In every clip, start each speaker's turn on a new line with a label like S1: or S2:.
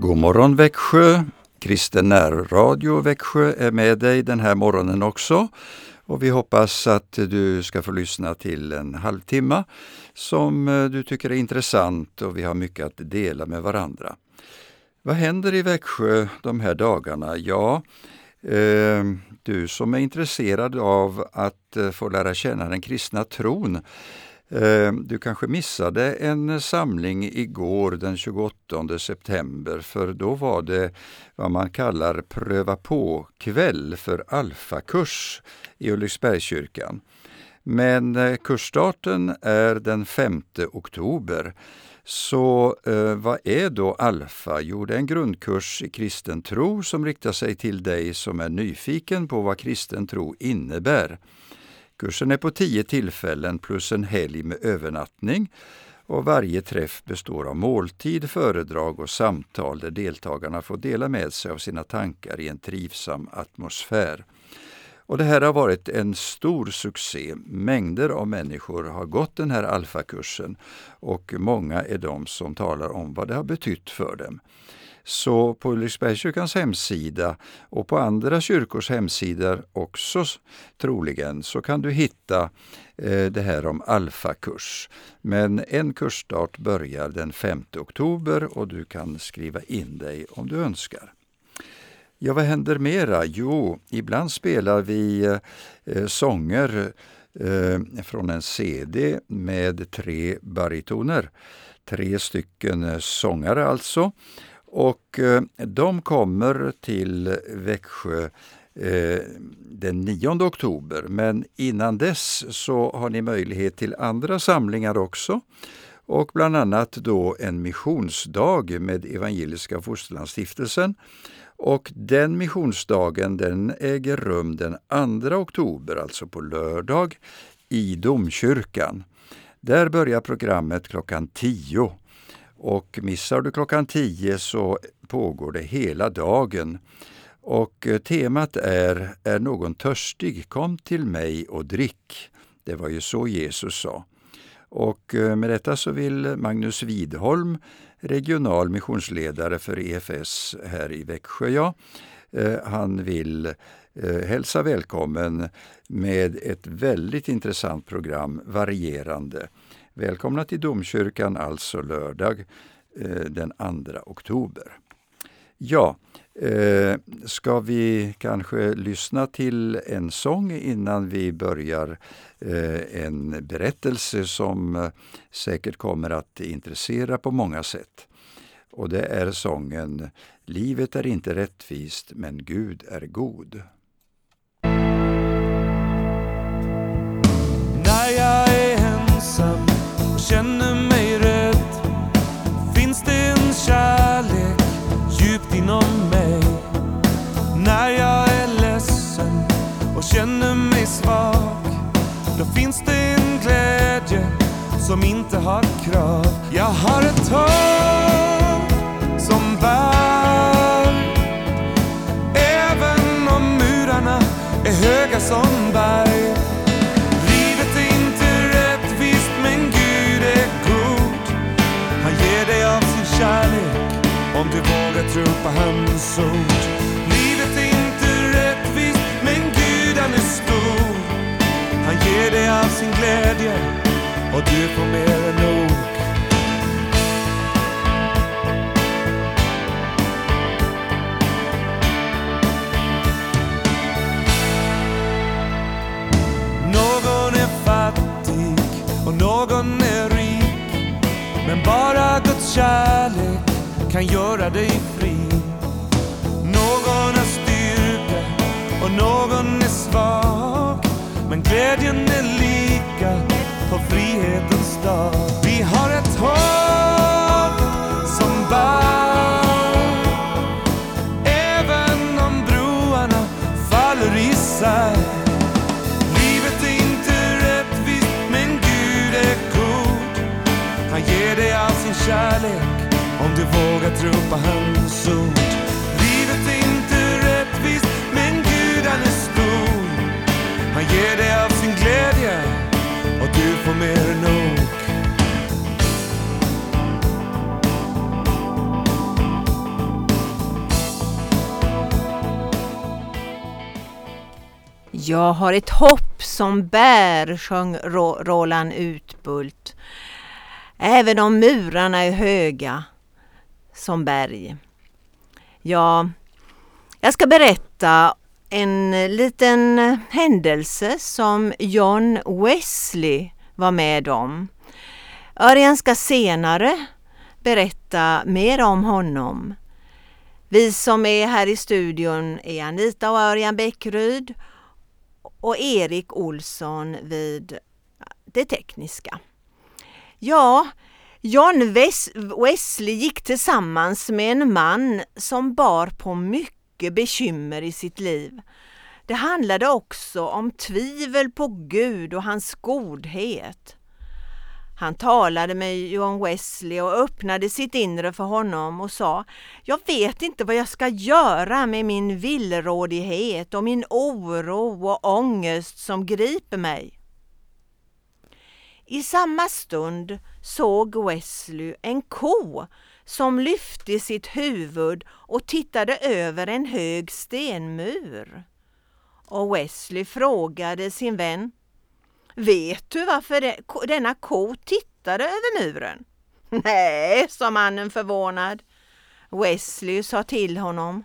S1: God morgon Växjö! Kristen närradio Växjö är med dig den här morgonen också. Och vi hoppas att du ska få lyssna till en halvtimme som eh, du tycker är intressant och vi har mycket att dela med varandra. Vad händer i Växjö de här dagarna? Ja, eh, du som är intresserad av att eh, få lära känna den kristna tron Eh, Eh, du kanske missade en samling igår den 28 september för då var det vad man kallar pröva på-kväll för alfakurs i Ulriksbergskyrkan. Men eh, kursstarten är den 5 oktober. Så eh, vad är då Alfa? Jo, det är en grundkurs i kristen tro som riktar sig till dig som är nyfiken på vad kristen tro innebär. Kursen är på tio tillfällen plus en helg med övernattning och varje träff består av måltid, föredrag och samtal där deltagarna får dela med sig av sina tankar i en trivsam atmosfär. Och det här har varit en stor succé. Mängder av människor har gått den här alfakursen och många är de som talar om vad det har betytt för dem. Så på Ulriksbergskyrkans hemsida och på andra kyrkors hemsidor också troligen så kan du hitta eh, det här om alfakurs. Men en kursstart börjar den 5 oktober och du kan skriva in dig om du önskar. Ja, vad händer mera? Jo, ibland spelar vi eh, sånger eh, från en CD med tre baritoner. Tre stycken eh, sångare alltså. Och eh, de kommer till Växjö eh, den 9 oktober, men innan dess så har ni möjlighet till andra samlingar också och bland annat då en missionsdag med Evangeliska Fosterlandsstiftelsen. Och den missionsdagen den äger rum den 2 oktober, alltså på lördag, i domkyrkan. Där börjar programmet klockan 10 och missar du klockan 10 så pågår det hela dagen. Och eh, temat är Är någon törstig, kom till mig och drick. Det var ju så Jesus sa. Och eh, med detta så vill Magnus Widholm, regional missionsledare för EFS här i Växjö, ja, eh, han vill hälsa välkommen med ett väldigt intressant program, varierande. Välkomna till domkyrkan alltså lördag eh, den 2 oktober. Ja, eh, ska vi kanske lyssna till en sång innan vi börjar eh, en berättelse som eh, säkert kommer att intressera på många sätt. Och det är sången Livet är inte rättvist men Gud är god.
S2: Ensam känner mig rädd finns det en kärlek djupt inom mig. När jag är ledsen och känner mig svag då finns det en glädje som inte har krav. Jag har ett hopp köpa hans ord. Livet är inte rättvist, men Gud han är stor. Han ger dig all sin glädje och du får mer än nog. Någon är fattig och någon är rik, men bara Guds kärlek kan göra dig fri. Någon har styrka och någon är svag. Men glädjen är lika på frihetens dag. Vi har ett hopp som bär. Även om broarna faller isär. Livet är inte rättvist men Gud är god. Han ger dig all sin kärlek om du vågat ropa hans ord. Livet är inte rättvist, men Gud han är stor. Han ger dig av sin glädje och du får mer än nog.
S3: Jag har ett hopp som bär, sjöng Roland Utbult. Även om murarna är höga som berg. Ja, jag ska berätta en liten händelse som John Wesley var med om. Örjan ska senare berätta mer om honom. Vi som är här i studion är Anita och Örjan Bäckryd och Erik Olsson vid det tekniska. Ja, John Wesley gick tillsammans med en man som bar på mycket bekymmer i sitt liv. Det handlade också om tvivel på Gud och hans godhet. Han talade med John Wesley och öppnade sitt inre för honom och sa Jag vet inte vad jag ska göra med min villrådighet och min oro och ångest som griper mig. I samma stund såg Wesley en ko som lyfte sitt huvud och tittade över en hög stenmur. Och Wesley frågade sin vän Vet du varför denna ko tittade över muren? Nej, sa mannen förvånad. Wesley sa till honom.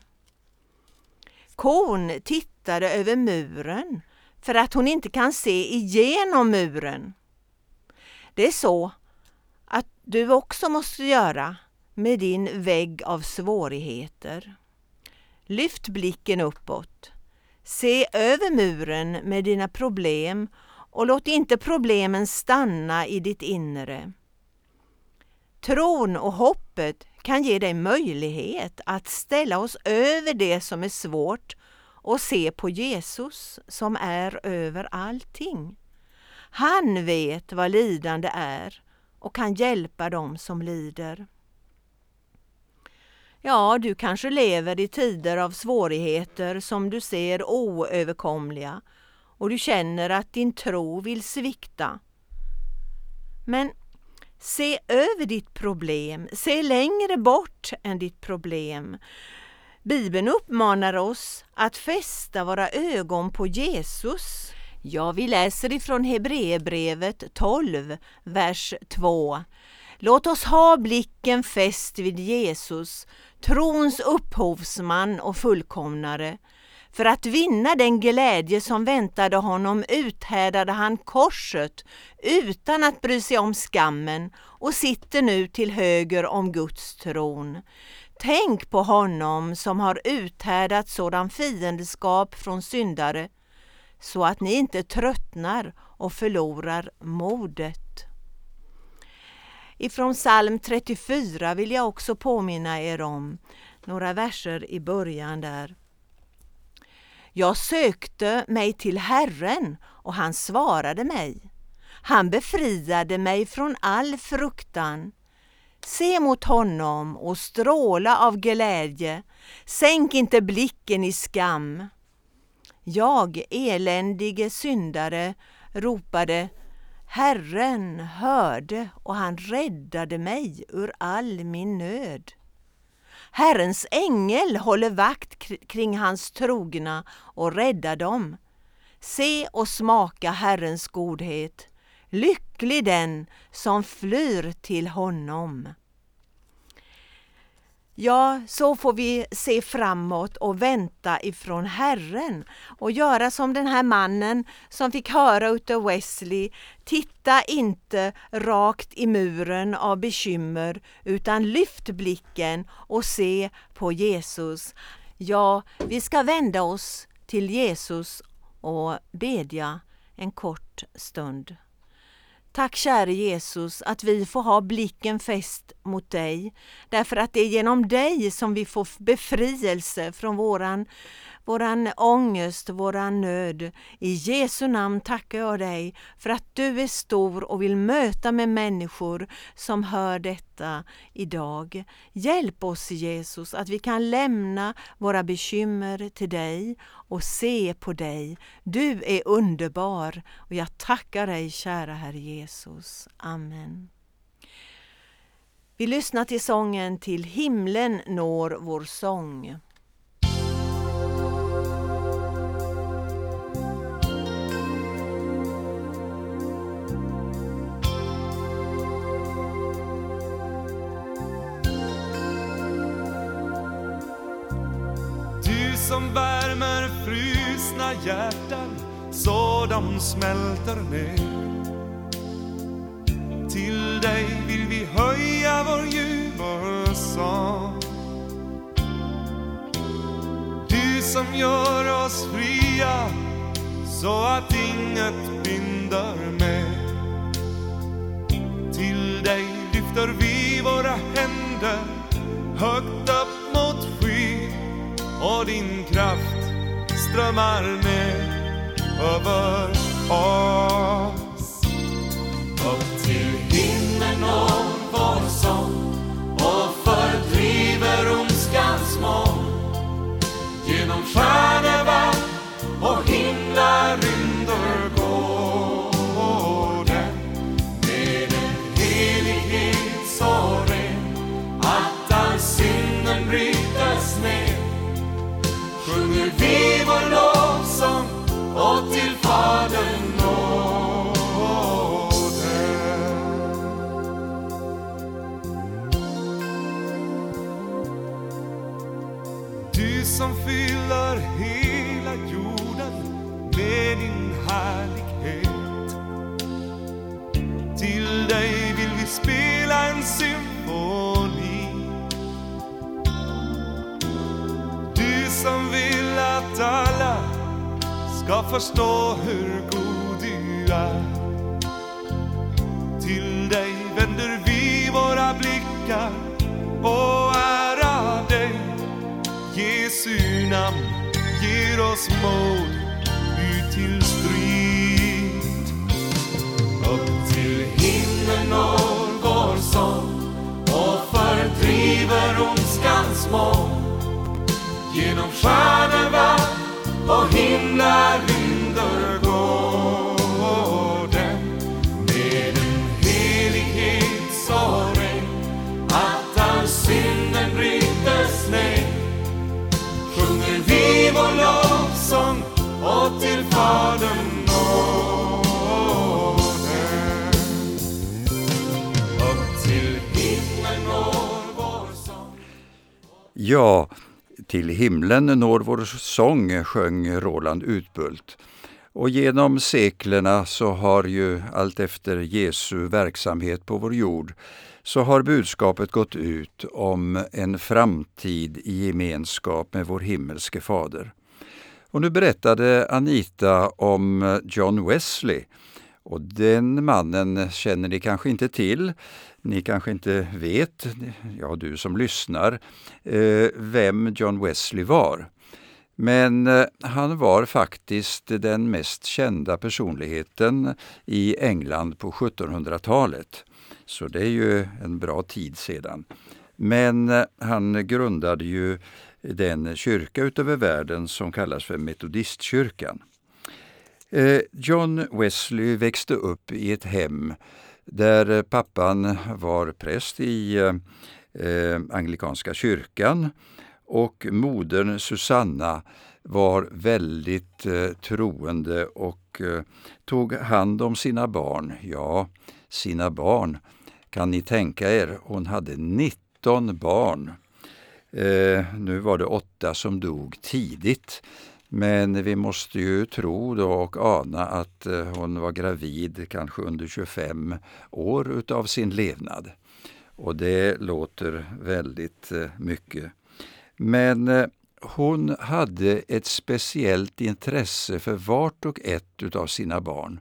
S3: Kon tittade över muren för att hon inte kan se igenom muren. Det är så du också måste göra med din vägg av svårigheter. Lyft blicken uppåt. Se över muren med dina problem och låt inte problemen stanna i ditt inre. Tron och hoppet kan ge dig möjlighet att ställa oss över det som är svårt och se på Jesus som är över allting. Han vet vad lidande är och kan hjälpa dem som lider. Ja, du kanske lever i tider av svårigheter som du ser oöverkomliga och du känner att din tro vill svikta. Men se över ditt problem, se längre bort än ditt problem. Bibeln uppmanar oss att fästa våra ögon på Jesus. Ja, vi läser ifrån Hebreerbrevet 12, vers 2. Låt oss ha blicken fäst vid Jesus, trons upphovsman och fullkomnare, för att vinna den glädje som väntade honom uthärdade han korset utan att bry sig om skammen och sitter nu till höger om Guds tron. Tänk på honom som har uthärdat sådan fiendskap från syndare så att ni inte tröttnar och förlorar modet. Ifrån psalm 34 vill jag också påminna er om några verser i början där. Jag sökte mig till Herren och han svarade mig. Han befriade mig från all fruktan. Se mot honom och stråla av glädje. Sänk inte blicken i skam. Jag, eländige syndare, ropade Herren hörde och han räddade mig ur all min nöd. Herrens ängel håller vakt kring hans trogna och räddar dem. Se och smaka Herrens godhet. Lycklig den som flyr till honom. Ja, så får vi se framåt och vänta ifrån Herren och göra som den här mannen som fick höra utav Wesley. Titta inte rakt i muren av bekymmer utan lyft blicken och se på Jesus. Ja, vi ska vända oss till Jesus och bedja en kort stund. Tack käre Jesus att vi får ha blicken fäst mot dig, därför att det är genom dig som vi får befrielse från våran våran ångest, våran nöd. I Jesu namn tackar jag dig för att du är stor och vill möta med människor som hör detta idag. Hjälp oss Jesus att vi kan lämna våra bekymmer till dig och se på dig. Du är underbar och jag tackar dig kära Herre Jesus. Amen. Vi lyssnar till sången Till himlen når vår sång.
S2: Frusna hjärtan så de smälter ner. Till dig vill vi höja vår jubelsång. Du som gör oss fria så att inget binder mer. Till dig lyfter vi våra händer högt upp mot sky och din kraft strömmar ner över oss. Ska förstå hur god du är. Till dig vänder vi våra blickar och ära dig. Jesu namn ger oss mod ut till strid. Upp till himlen når vår sång och fördriver ondskans moln. Genom stjärnorna och himlen med en helighet så ren att all synden brytes ner. Sjunger vi vår lovsång och till Fadern
S1: Ja, till himlen når vår sång, sjöng Roland Utbult. Och genom seklerna så har ju allt efter Jesu verksamhet på vår jord så har budskapet gått ut om en framtid i gemenskap med vår himmelske fader. Och nu berättade Anita om John Wesley och den mannen känner ni kanske inte till. Ni kanske inte vet, ja du som lyssnar, eh, vem John Wesley var. Men eh, han var faktiskt den mest kända personligheten i England på 1700-talet. Så det är ju en bra tid sedan. Men eh, han grundade ju den kyrka utöver världen som kallas för metodistkyrkan. Eh, John Wesley växte upp i ett hem där pappan var präst i eh, anglikanska kyrkan och modern Susanna var väldigt eh, troende och eh, tog hand om sina barn. Ja, sina barn. Kan ni tänka er, hon hade 19 barn. Eh, nu var det åtta som dog tidigt. Men vi måste ju tro då och ana att eh, hon var gravid kanske under 25 år utav sin levnad. Och det låter väldigt eh, mycket. Men eh, hon hade ett speciellt intresse för vart och ett utav sina barn.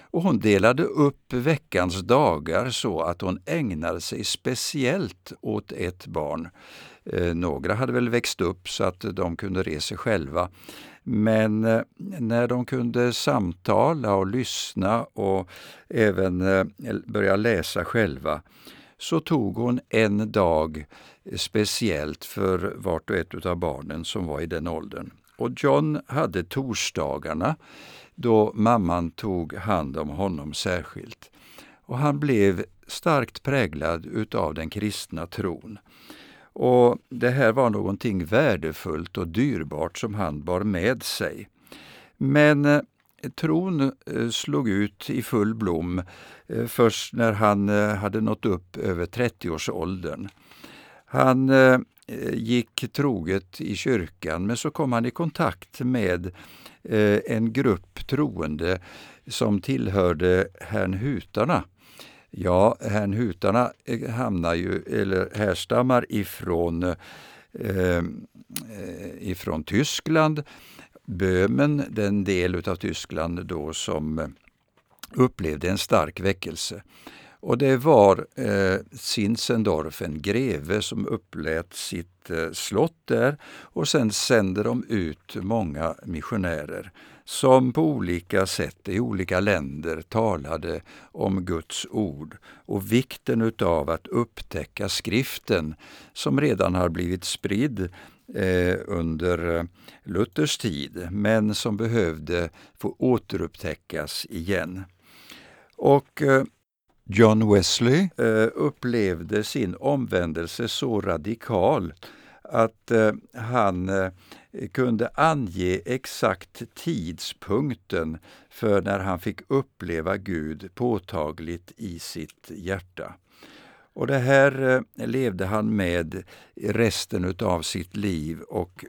S1: Och hon delade upp veckans dagar så att hon ägnade sig speciellt åt ett barn. Några hade väl växt upp så att de kunde resa själva. Men eh, när de kunde samtala och lyssna och även eh, börja läsa själva så tog hon en dag speciellt för vart och ett av barnen som var i den åldern. Och John hade torsdagarna då mamman tog hand om honom särskilt. Och han blev starkt präglad utav den kristna tron. Och Det här var någonting värdefullt och dyrbart som han bar med sig. Men eh, tron eh, slog ut i full blom eh, först när han hade nått upp över 30-årsåldern. Han gick troget i kyrkan men så kom han i kontakt med en grupp troende som tillhörde Hernhutarna. Ja, Hernhutarna eh, hamnar ju, eller härstammar ifrån, eh, eh ifrån Tyskland. Böhmen, den del av Tyskland då som eh, upplevde en stark väckelse. Och det var eh, Zinzendorf, en greve, som upplät sitt eh, slott där och sen sände de ut många missionärer som på olika sätt i olika länder talade om Guds ord och vikten utav att upptäcka skriften som redan har blivit spridd eh, under eh, Luthers tid men som behövde få återupptäckas igen. Och eh, John Wesley upplevde sin omvändelse så radikal att han kunde ange exakt tidpunkten för när han fick uppleva Gud påtagligt i sitt hjärta. Och det här eh, levde han med resten av sitt liv och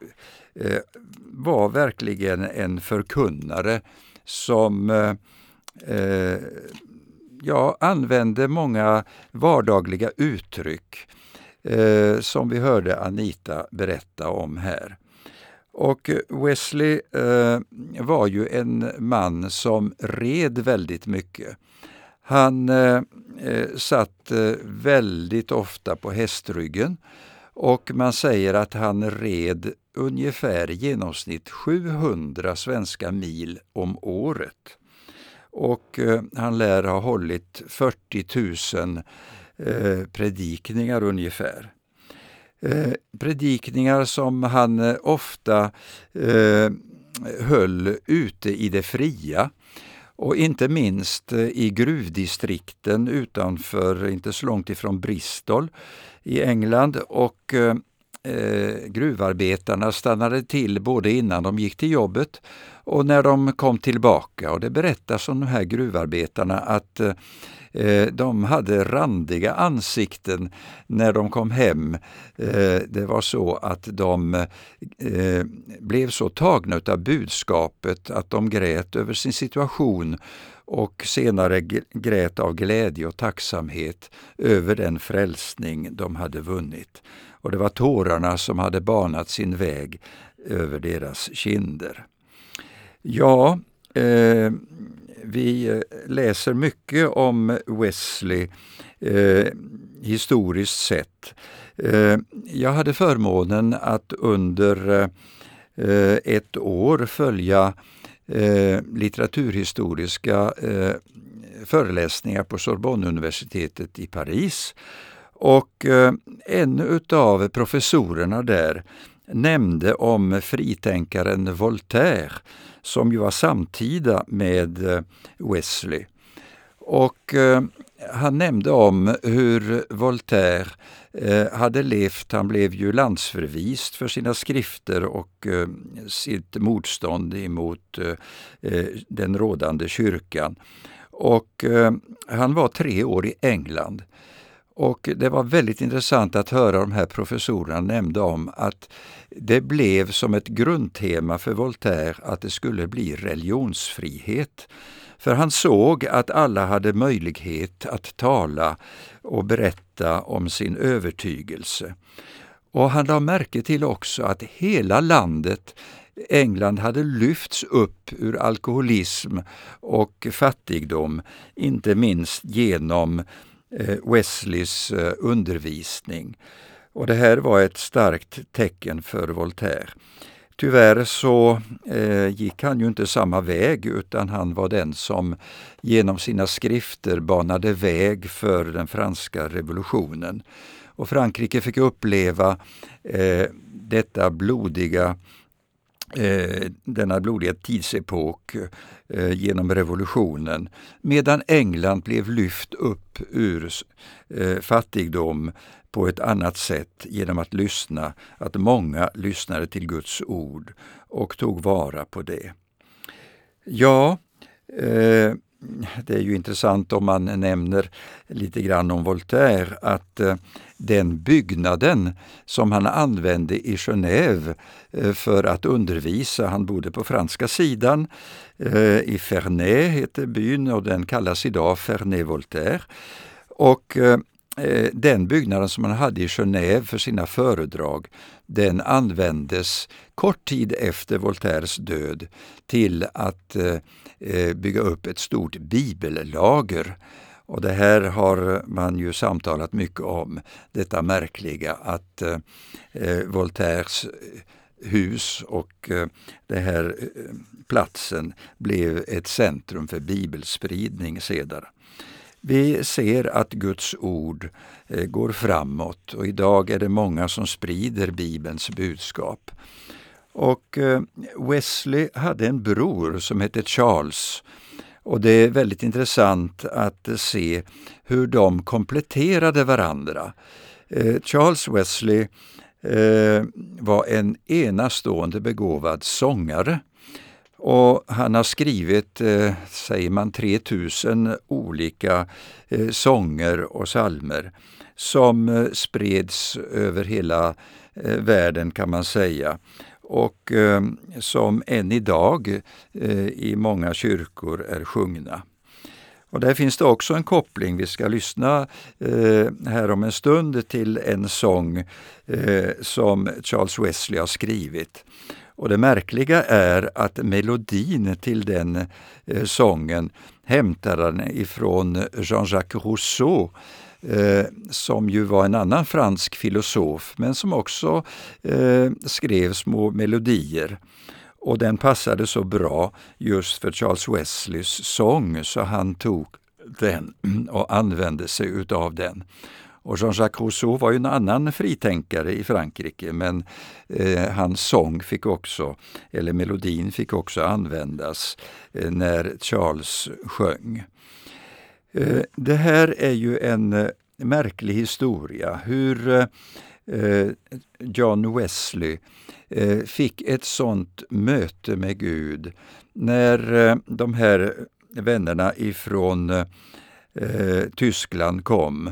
S1: eh, var verkligen en förkunnare som eh, ja, använde många vardagliga uttryck som vi hörde Anita berätta om här. Och Wesley eh, var ju en man som red väldigt mycket. Han eh, eh, satt eh, väldigt ofta på hästryggen och man säger att han red ungefär i genomsnitt 700 svenska mil om året och eh, han lär ha hållit 40 000 eh, predikningar ungefär. Eh, predikningar som han eh, ofta eh, höll ute i det fria. Och inte minst eh, i gruvdistrikten utanför, inte så långt ifrån Bristol i England. Och eh, eh, gruvarbetarna stannade till både innan de gick till jobbet och när de kom tillbaka. Och det berättas om de här gruvarbetarna att eh, de hade randiga ansikten när de kom hem. Eh, det var så att de eh, blev så tagna av budskapet att de grät över sin situation och senare grät av glädje och tacksamhet över den frälsning de hade vunnit. Och det var tårarna som hade banat sin väg över deras kinder. Ja, eh, vi eh, läser mycket om Wesley eh, historiskt sett. Eh, jag hade förmånen att under eh, ett år följa eh, litteraturhistoriska eh, föreläsningar på Sorbonneuniversitetet i Paris. Och eh, en av professorerna där nämnde om fritänkaren Voltaire som ju var samtida med eh, Wesley. Och eh, han nämnde om hur Voltaire hade levt, han blev ju landsförvist för sina skrifter och sitt motstånd emot den rådande kyrkan. Och han var tre år i England. Och det var väldigt intressant att höra de här professorerna nämnde om att det blev som ett grundtema för Voltaire att det skulle bli religionsfrihet. För han såg att alla hade möjlighet att tala och berätta om sin övertygelse. Och han la märke till också att hela landet England hade lyfts upp ur alkoholism och fattigdom, inte minst genom Eh, Wesleys eh, undervisning. Och det här var ett starkt tecken för Voltaire. Tyvärr så eh, gick han ju inte samma väg utan han var den som genom sina skrifter banade väg för den franska revolutionen. Och Frankrike fick uppleva eh, detta blodiga Eh, denna blodiga tidsepok eh, genom revolutionen medan England blev lyft upp ur eh, fattigdom på ett annat sätt genom att lyssna, att många lyssnade till Guds ord och tog vara på det. Ja, eh, det är ju intressant om man nämner lite grann om Voltaire att eh, den byggnaden som han använde i Genève eh, för att undervisa, han bodde på franska sidan, eh, i Ferney heter byn och den kallas idag Ferney-Voltaire. Och Eh, den byggnaden som man hade i Genève för sina föredrag, den användes kort tid efter Voltaires död till att eh, eh, bygga upp ett stort bibellager. Och det här har man ju samtalat mycket om, detta märkliga att Voltaires hus och den här platsen blev ett centrum för bibelspridning sedan. Vi ser att Guds ord eh, går framåt och idag är det många som sprider Bibelns budskap. Och eh, Wesley hade en bror som hette Charles. Och det är väldigt intressant att se hur de kompletterade varandra. Eh, Charles Wesley var en enastående begåvad sångare. Och han har skrivit, eh, säger man, 3000 olika eh, sånger och salmer som eh, spreds över hela världen kan man säga och eh, som än idag eh, i många kyrkor är sjungna. Och där finns det också en koppling. Vi ska lyssna eh, här om en stund till en sång eh, som Charles Wesley har skrivit. Och Det märkliga är att melodin till den eh, sången hämtar han ifrån Jean-Jacques Rousseau eh, som ju var en annan fransk filosof, men som också eh, skrev små melodier. Och den passade så bra just för Charles Wesleys sång, så han tog den och använde sig utav den. Och Jean-Jacques Rousseau var ju en annan fritänkare i Frankrike, men eh, hans sång fick också, eller melodin fick också användas eh, när Charles sjöng. Eh, det här är ju en eh, märklig historia hur eh, John Wesley eh, fick ett sånt möte med Gud när eh, de här vännerna ifrån eh, Tyskland kom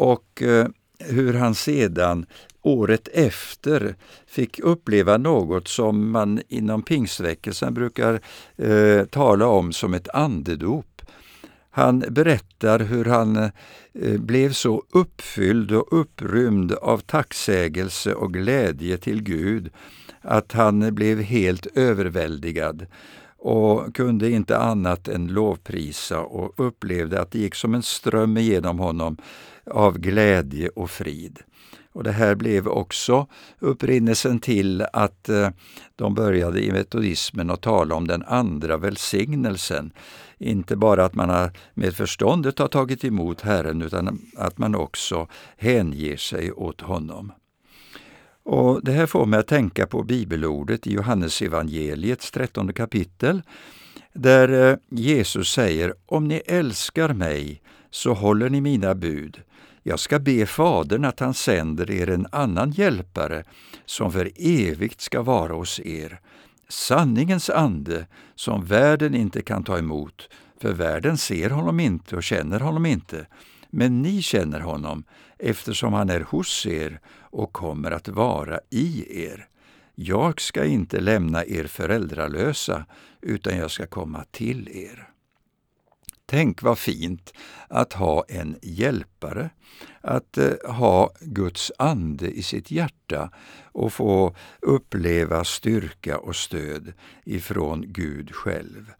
S1: och eh, hur han sedan året efter fick uppleva något som man inom pingstväckelsen brukar eh, tala om som ett andedop. Han berättar hur han eh, blev så uppfylld och upprymd av tacksägelse och glädje till Gud att han blev helt överväldigad och kunde inte annat än lovprisa och upplevde att det gick som en ström igenom honom av glädje och frid. Och Det här blev också upprinnelsen till att eh, de började i metodismen att tala om den andra välsignelsen. Inte bara att man har med förståndet har tagit emot Herren utan att man också hänger sig åt honom. Och Det här får mig att tänka på bibelordet i Johannesevangeliets trettonde kapitel där eh, Jesus säger Om ni älskar mig så håller ni mina bud. Jag ska be Fadern att han sänder er en annan hjälpare som för evigt ska vara hos er, sanningens ande som världen inte kan ta emot, för världen ser honom inte och känner honom inte, men ni känner honom eftersom han är hos er och kommer att vara i er. Jag ska inte lämna er föräldralösa, utan jag ska komma till er. Tänk vad fint att ha en hjälpare, att eh, ha Guds ande i sitt hjärta och få uppleva styrka och stöd ifrån Gud själv.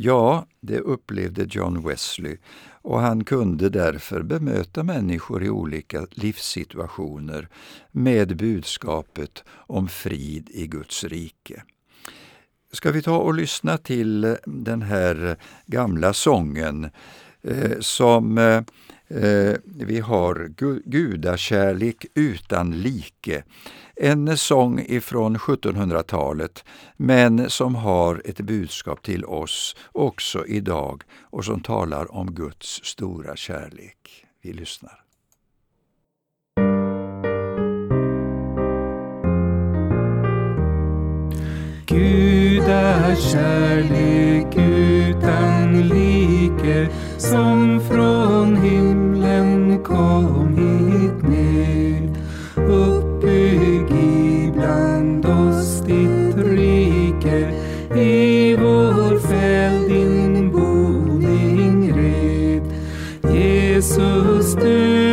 S1: Ja, det upplevde John Wesley och han kunde därför bemöta människor i olika livssituationer med budskapet om frid i Guds rike. Ska vi ta och lyssna till den här gamla sången eh, Eh, som eh, eh, vi har, Gudakärlek utan like. En sång ifrån 1700-talet, men som har ett budskap till oss också idag och som talar om Guds stora kärlek. Vi lyssnar.
S2: Gud
S4: kärlek utan like som från himlen kom hit ner. Uppbygg ibland oss ditt rike i vår fäll din boning red. Jesus, du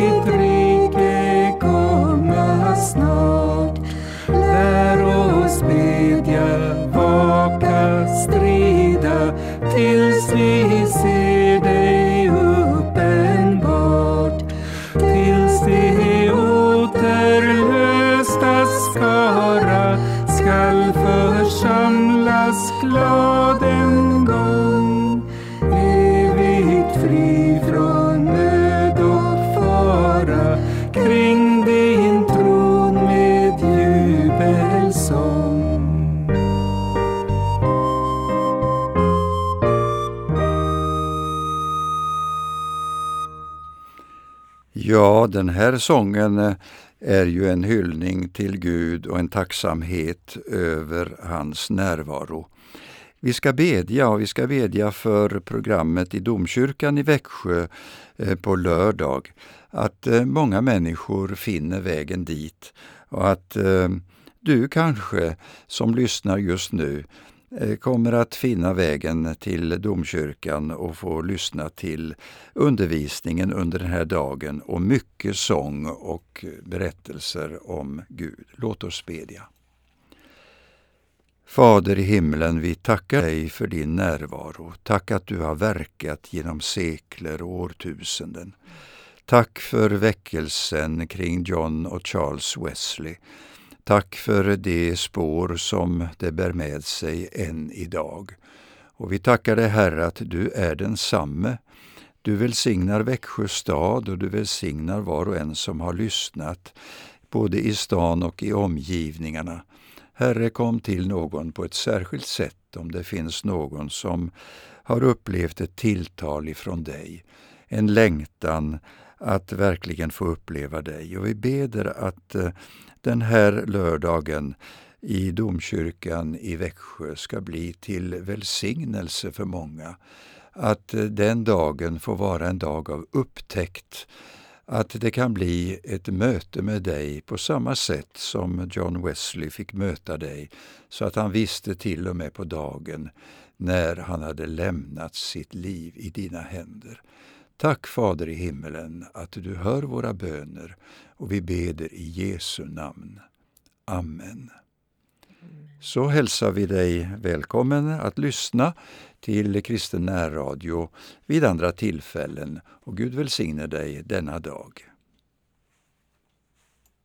S4: låt
S1: den här sången eh, är ju en hyllning till Gud och en tacksamhet över hans närvaro. Vi ska bedja och vi ska bedja för programmet i domkyrkan i Växjö eh, på lördag. Att eh, många människor finner vägen dit och att du kanske som lyssnar just nu Eh, kommer att finna vägen till domkyrkan och få lyssna till undervisningen under den här dagen och mycket sång och berättelser om Gud. Låt oss bedja. Fader i himlen, vi tackar dig för din närvaro. Tack att du har verkat genom sekler och årtusenden. Tack för väckelsen kring John och Charles Wesley. Tack för det spår som det bär med sig än idag. Och vi tackar dig Herre att du är densamme. Du välsignar Växjö stad och du välsignar var och en som har lyssnat, både i stan och i omgivningarna. Herre, kom till någon på ett särskilt sätt om det finns någon som har upplevt ett tilltal ifrån dig, en längtan att verkligen få uppleva dig. Och vi beder att eh, den här lördagen i domkyrkan i Växjö ska bli till välsignelse för många. Att eh, den dagen får vara en dag av upptäckt, att det kan bli ett möte med dig på samma sätt som John Wesley fick möta dig, så att han visste till och med på dagen när han hade lämnat sitt liv i dina händer. Tack Fader i himmelen att du hör våra böner och vi beder i Jesu namn. Amen. Så hälsar vi dig välkommen att lyssna till Kristen närradio vid andra tillfällen och Gud välsigne dig denna dag.